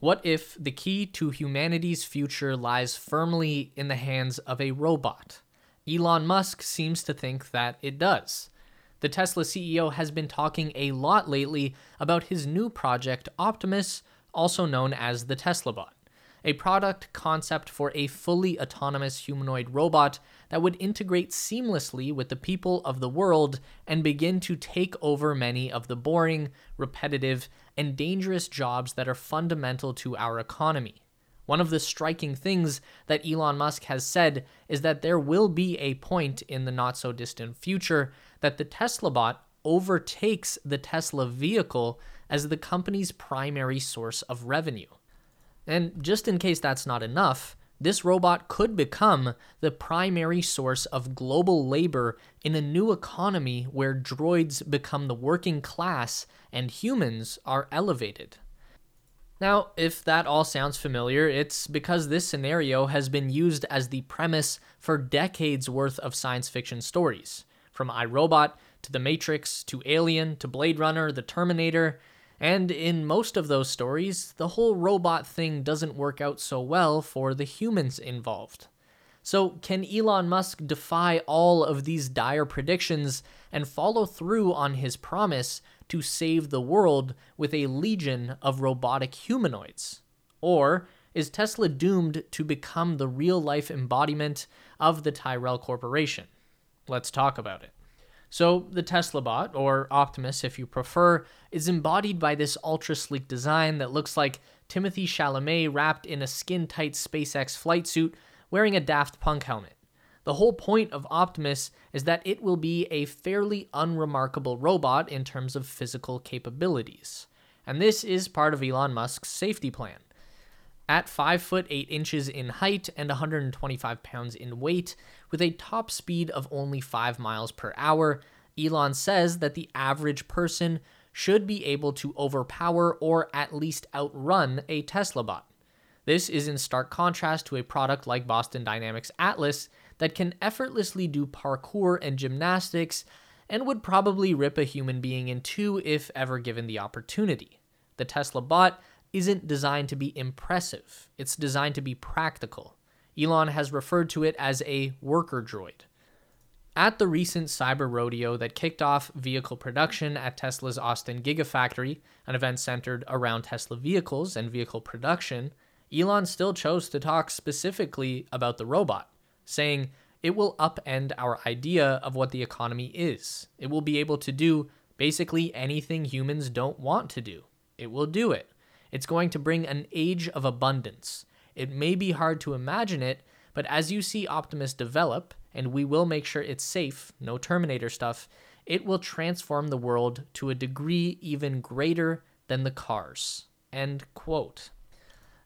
What if the key to humanity's future lies firmly in the hands of a robot? Elon Musk seems to think that it does. The Tesla CEO has been talking a lot lately about his new project, Optimus, also known as the Tesla Bot, a product concept for a fully autonomous humanoid robot that would integrate seamlessly with the people of the world and begin to take over many of the boring, repetitive, and dangerous jobs that are fundamental to our economy. One of the striking things that Elon Musk has said is that there will be a point in the not so distant future that the Tesla bot overtakes the Tesla vehicle as the company's primary source of revenue. And just in case that's not enough, this robot could become the primary source of global labor in a new economy where droids become the working class and humans are elevated. Now, if that all sounds familiar, it's because this scenario has been used as the premise for decades worth of science fiction stories, from I, Robot to The Matrix to Alien to Blade Runner, The Terminator, and in most of those stories, the whole robot thing doesn't work out so well for the humans involved. So, can Elon Musk defy all of these dire predictions and follow through on his promise to save the world with a legion of robotic humanoids? Or is Tesla doomed to become the real life embodiment of the Tyrell Corporation? Let's talk about it. So, the Tesla bot, or Optimus if you prefer, is embodied by this ultra sleek design that looks like Timothy Chalamet wrapped in a skin tight SpaceX flight suit wearing a Daft Punk helmet. The whole point of Optimus is that it will be a fairly unremarkable robot in terms of physical capabilities. And this is part of Elon Musk's safety plan. At 5 foot 8 inches in height and 125 pounds in weight, with a top speed of only 5 miles per hour, Elon says that the average person should be able to overpower or at least outrun a Tesla bot. This is in stark contrast to a product like Boston Dynamics Atlas that can effortlessly do parkour and gymnastics and would probably rip a human being in two if ever given the opportunity. The Tesla bot isn't designed to be impressive, it's designed to be practical. Elon has referred to it as a worker droid. At the recent cyber rodeo that kicked off vehicle production at Tesla's Austin Gigafactory, an event centered around Tesla vehicles and vehicle production, Elon still chose to talk specifically about the robot, saying, It will upend our idea of what the economy is. It will be able to do basically anything humans don't want to do. It will do it. It's going to bring an age of abundance. It may be hard to imagine it, but as you see Optimus develop, and we will make sure it's safe, no Terminator stuff, it will transform the world to a degree even greater than the cars. End quote.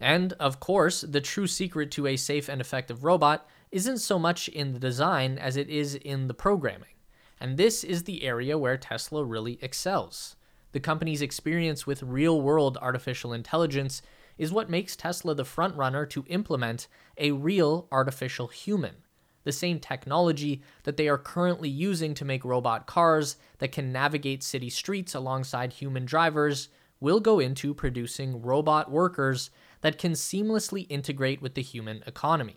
And, of course, the true secret to a safe and effective robot isn't so much in the design as it is in the programming. And this is the area where Tesla really excels. The company's experience with real world artificial intelligence is what makes Tesla the frontrunner to implement a real artificial human. The same technology that they are currently using to make robot cars that can navigate city streets alongside human drivers will go into producing robot workers that can seamlessly integrate with the human economy.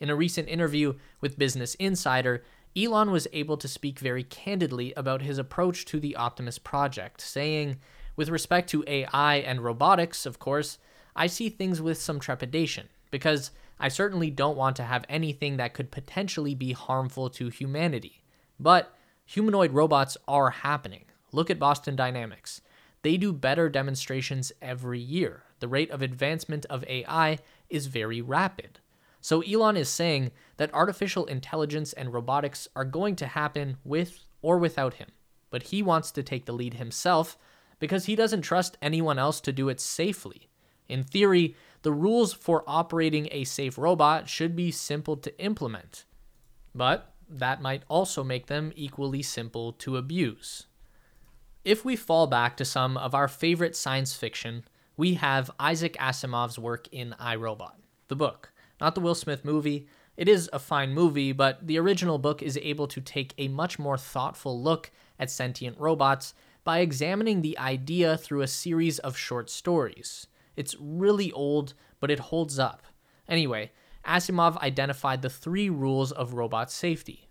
In a recent interview with Business Insider, Elon was able to speak very candidly about his approach to the Optimus project, saying, With respect to AI and robotics, of course, I see things with some trepidation, because I certainly don't want to have anything that could potentially be harmful to humanity. But humanoid robots are happening. Look at Boston Dynamics. They do better demonstrations every year. The rate of advancement of AI is very rapid. So Elon is saying that artificial intelligence and robotics are going to happen with or without him. But he wants to take the lead himself because he doesn't trust anyone else to do it safely. In theory, the rules for operating a safe robot should be simple to implement. But that might also make them equally simple to abuse. If we fall back to some of our favorite science fiction, we have Isaac Asimov's work in I, Robot, the book not the Will Smith movie. It is a fine movie, but the original book is able to take a much more thoughtful look at sentient robots by examining the idea through a series of short stories. It's really old, but it holds up. Anyway, Asimov identified the three rules of robot safety.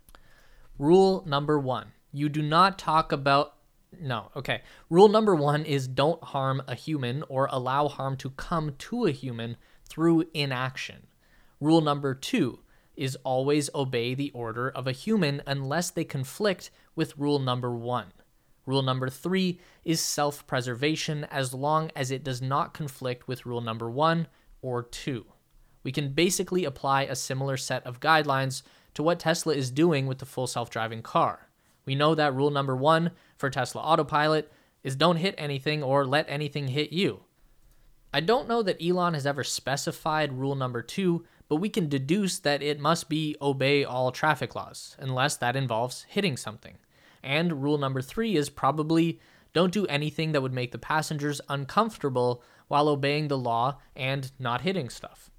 Rule number one you do not talk about. No, okay. Rule number one is don't harm a human or allow harm to come to a human through inaction. Rule number two is always obey the order of a human unless they conflict with rule number one. Rule number three is self preservation as long as it does not conflict with rule number one or two. We can basically apply a similar set of guidelines to what Tesla is doing with the full self driving car. We know that rule number one for Tesla Autopilot is don't hit anything or let anything hit you. I don't know that Elon has ever specified rule number two, but we can deduce that it must be obey all traffic laws, unless that involves hitting something. And rule number three is probably don't do anything that would make the passengers uncomfortable while obeying the law and not hitting stuff.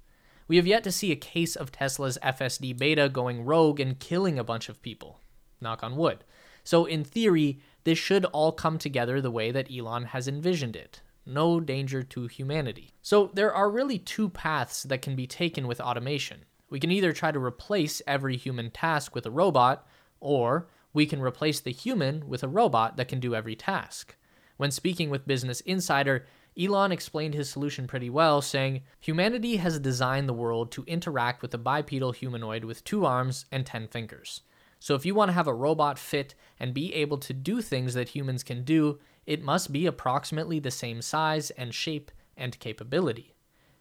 We have yet to see a case of Tesla's FSD beta going rogue and killing a bunch of people. Knock on wood. So, in theory, this should all come together the way that Elon has envisioned it no danger to humanity. So, there are really two paths that can be taken with automation. We can either try to replace every human task with a robot, or we can replace the human with a robot that can do every task. When speaking with Business Insider, Elon explained his solution pretty well, saying, Humanity has designed the world to interact with a bipedal humanoid with two arms and 10 fingers. So if you want to have a robot fit and be able to do things that humans can do, it must be approximately the same size and shape and capability.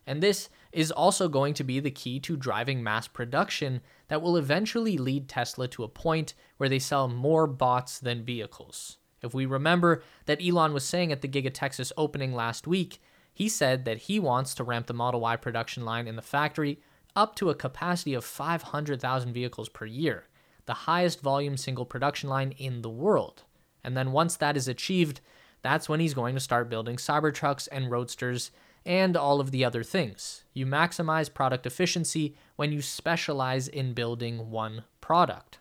And this is also going to be the key to driving mass production that will eventually lead Tesla to a point where they sell more bots than vehicles. If we remember that Elon was saying at the Giga Texas opening last week, he said that he wants to ramp the Model Y production line in the factory up to a capacity of 500,000 vehicles per year, the highest volume single production line in the world. And then once that is achieved, that's when he's going to start building Cybertrucks and Roadsters and all of the other things. You maximize product efficiency when you specialize in building one product.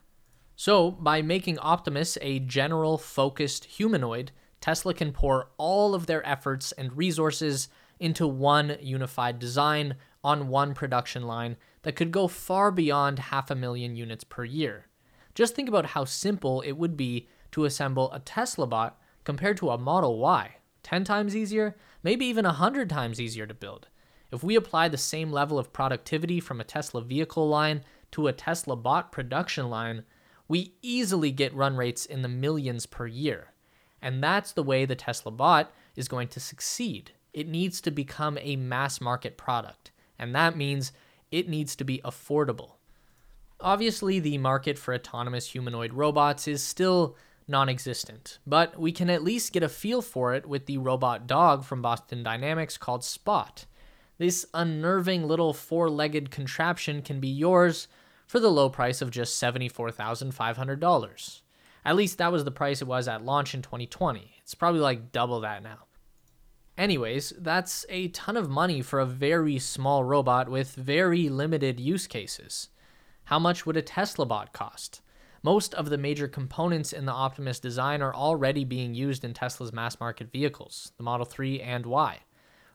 So, by making Optimus a general focused humanoid, Tesla can pour all of their efforts and resources into one unified design on one production line that could go far beyond half a million units per year. Just think about how simple it would be to assemble a Tesla bot compared to a Model Y. 10 times easier, maybe even 100 times easier to build. If we apply the same level of productivity from a Tesla vehicle line to a Tesla bot production line, we easily get run rates in the millions per year. And that's the way the Tesla bot is going to succeed. It needs to become a mass market product, and that means it needs to be affordable. Obviously, the market for autonomous humanoid robots is still non existent, but we can at least get a feel for it with the robot dog from Boston Dynamics called Spot. This unnerving little four legged contraption can be yours for the low price of just $74,500. At least that was the price it was at launch in 2020. It's probably like double that now. Anyways, that's a ton of money for a very small robot with very limited use cases. How much would a Tesla bot cost? Most of the major components in the Optimus design are already being used in Tesla's mass market vehicles, the Model 3 and Y.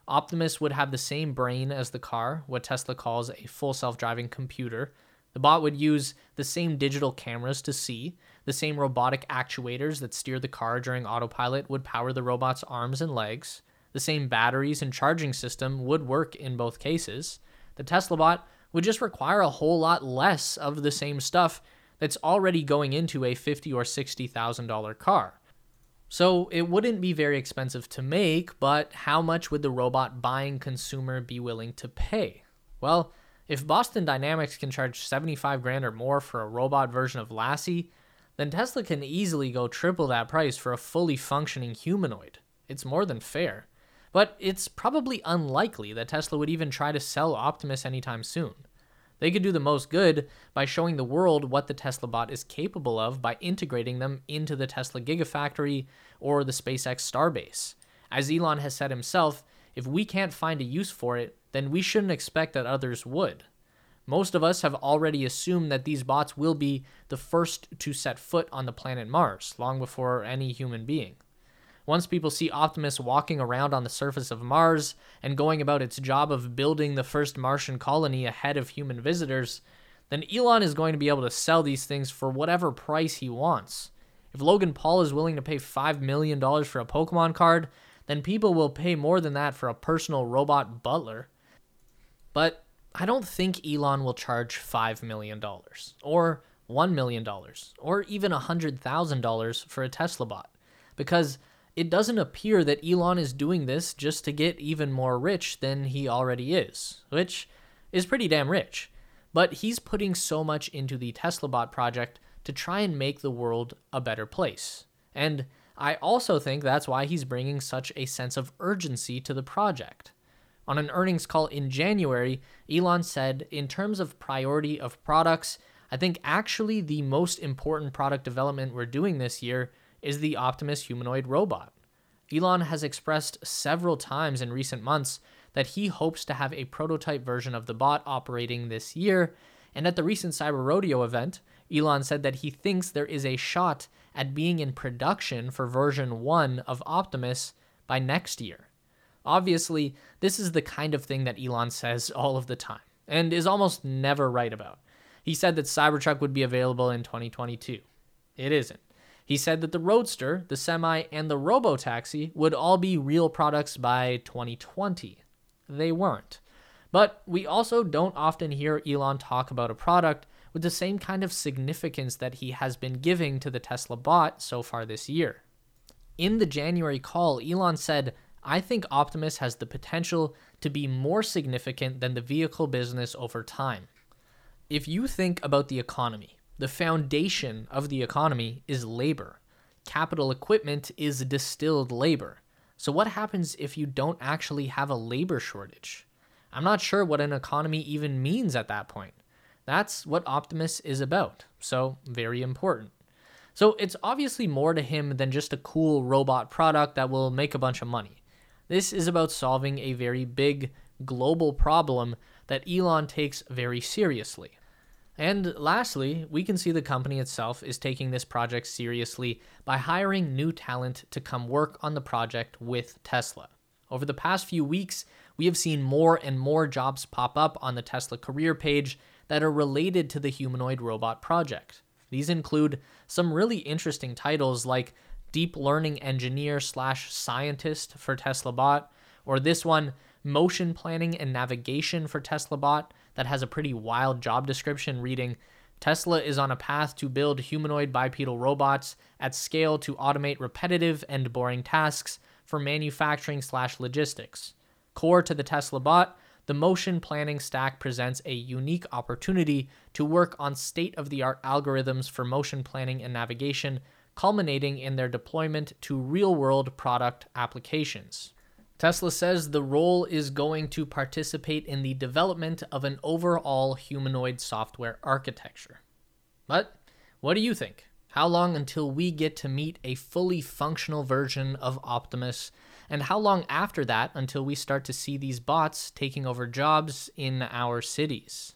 Optimus would have the same brain as the car, what Tesla calls a full self driving computer, the bot would use the same digital cameras to see, the same robotic actuators that steer the car during autopilot would power the robot's arms and legs, the same batteries and charging system would work in both cases. The Tesla bot would just require a whole lot less of the same stuff that's already going into a fifty or sixty thousand dollar car. So it wouldn't be very expensive to make, but how much would the robot buying consumer be willing to pay? Well, if Boston Dynamics can charge 75 grand or more for a robot version of Lassie, then Tesla can easily go triple that price for a fully functioning humanoid. It's more than fair. But it's probably unlikely that Tesla would even try to sell Optimus anytime soon. They could do the most good by showing the world what the Tesla bot is capable of by integrating them into the Tesla Gigafactory or the SpaceX Starbase. As Elon has said himself, if we can't find a use for it, then we shouldn't expect that others would. Most of us have already assumed that these bots will be the first to set foot on the planet Mars, long before any human being. Once people see Optimus walking around on the surface of Mars and going about its job of building the first Martian colony ahead of human visitors, then Elon is going to be able to sell these things for whatever price he wants. If Logan Paul is willing to pay $5 million for a Pokemon card, then people will pay more than that for a personal robot butler. But I don't think Elon will charge $5 million or $1 million or even $100,000 for a Tesla bot because it doesn't appear that Elon is doing this just to get even more rich than he already is, which is pretty damn rich. But he's putting so much into the TeslaBot project to try and make the world a better place. And I also think that's why he's bringing such a sense of urgency to the project. On an earnings call in January, Elon said, in terms of priority of products, I think actually the most important product development we're doing this year is the Optimus humanoid robot. Elon has expressed several times in recent months that he hopes to have a prototype version of the bot operating this year, and at the recent Cyber Rodeo event, Elon said that he thinks there is a shot at being in production for version 1 of Optimus by next year. Obviously, this is the kind of thing that Elon says all of the time and is almost never right about. He said that Cybertruck would be available in 2022. It isn't. He said that the Roadster, the Semi, and the Robotaxi would all be real products by 2020. They weren't. But we also don't often hear Elon talk about a product with the same kind of significance that he has been giving to the Tesla bot so far this year. In the January call, Elon said, I think Optimus has the potential to be more significant than the vehicle business over time. If you think about the economy, the foundation of the economy is labor. Capital equipment is distilled labor. So, what happens if you don't actually have a labor shortage? I'm not sure what an economy even means at that point. That's what Optimus is about, so very important. So it's obviously more to him than just a cool robot product that will make a bunch of money. This is about solving a very big global problem that Elon takes very seriously. And lastly, we can see the company itself is taking this project seriously by hiring new talent to come work on the project with Tesla. Over the past few weeks, we have seen more and more jobs pop up on the Tesla career page that are related to the humanoid robot project. These include some really interesting titles like Deep Learning Engineer slash Scientist for Tesla Bot, or this one, Motion Planning and Navigation for Tesla Bot, that has a pretty wild job description reading Tesla is on a path to build humanoid bipedal robots at scale to automate repetitive and boring tasks for manufacturing slash logistics. Core to the Tesla bot, the motion planning stack presents a unique opportunity to work on state of the art algorithms for motion planning and navigation, culminating in their deployment to real world product applications. Tesla says the role is going to participate in the development of an overall humanoid software architecture. But what do you think? How long until we get to meet a fully functional version of Optimus and how long after that until we start to see these bots taking over jobs in our cities?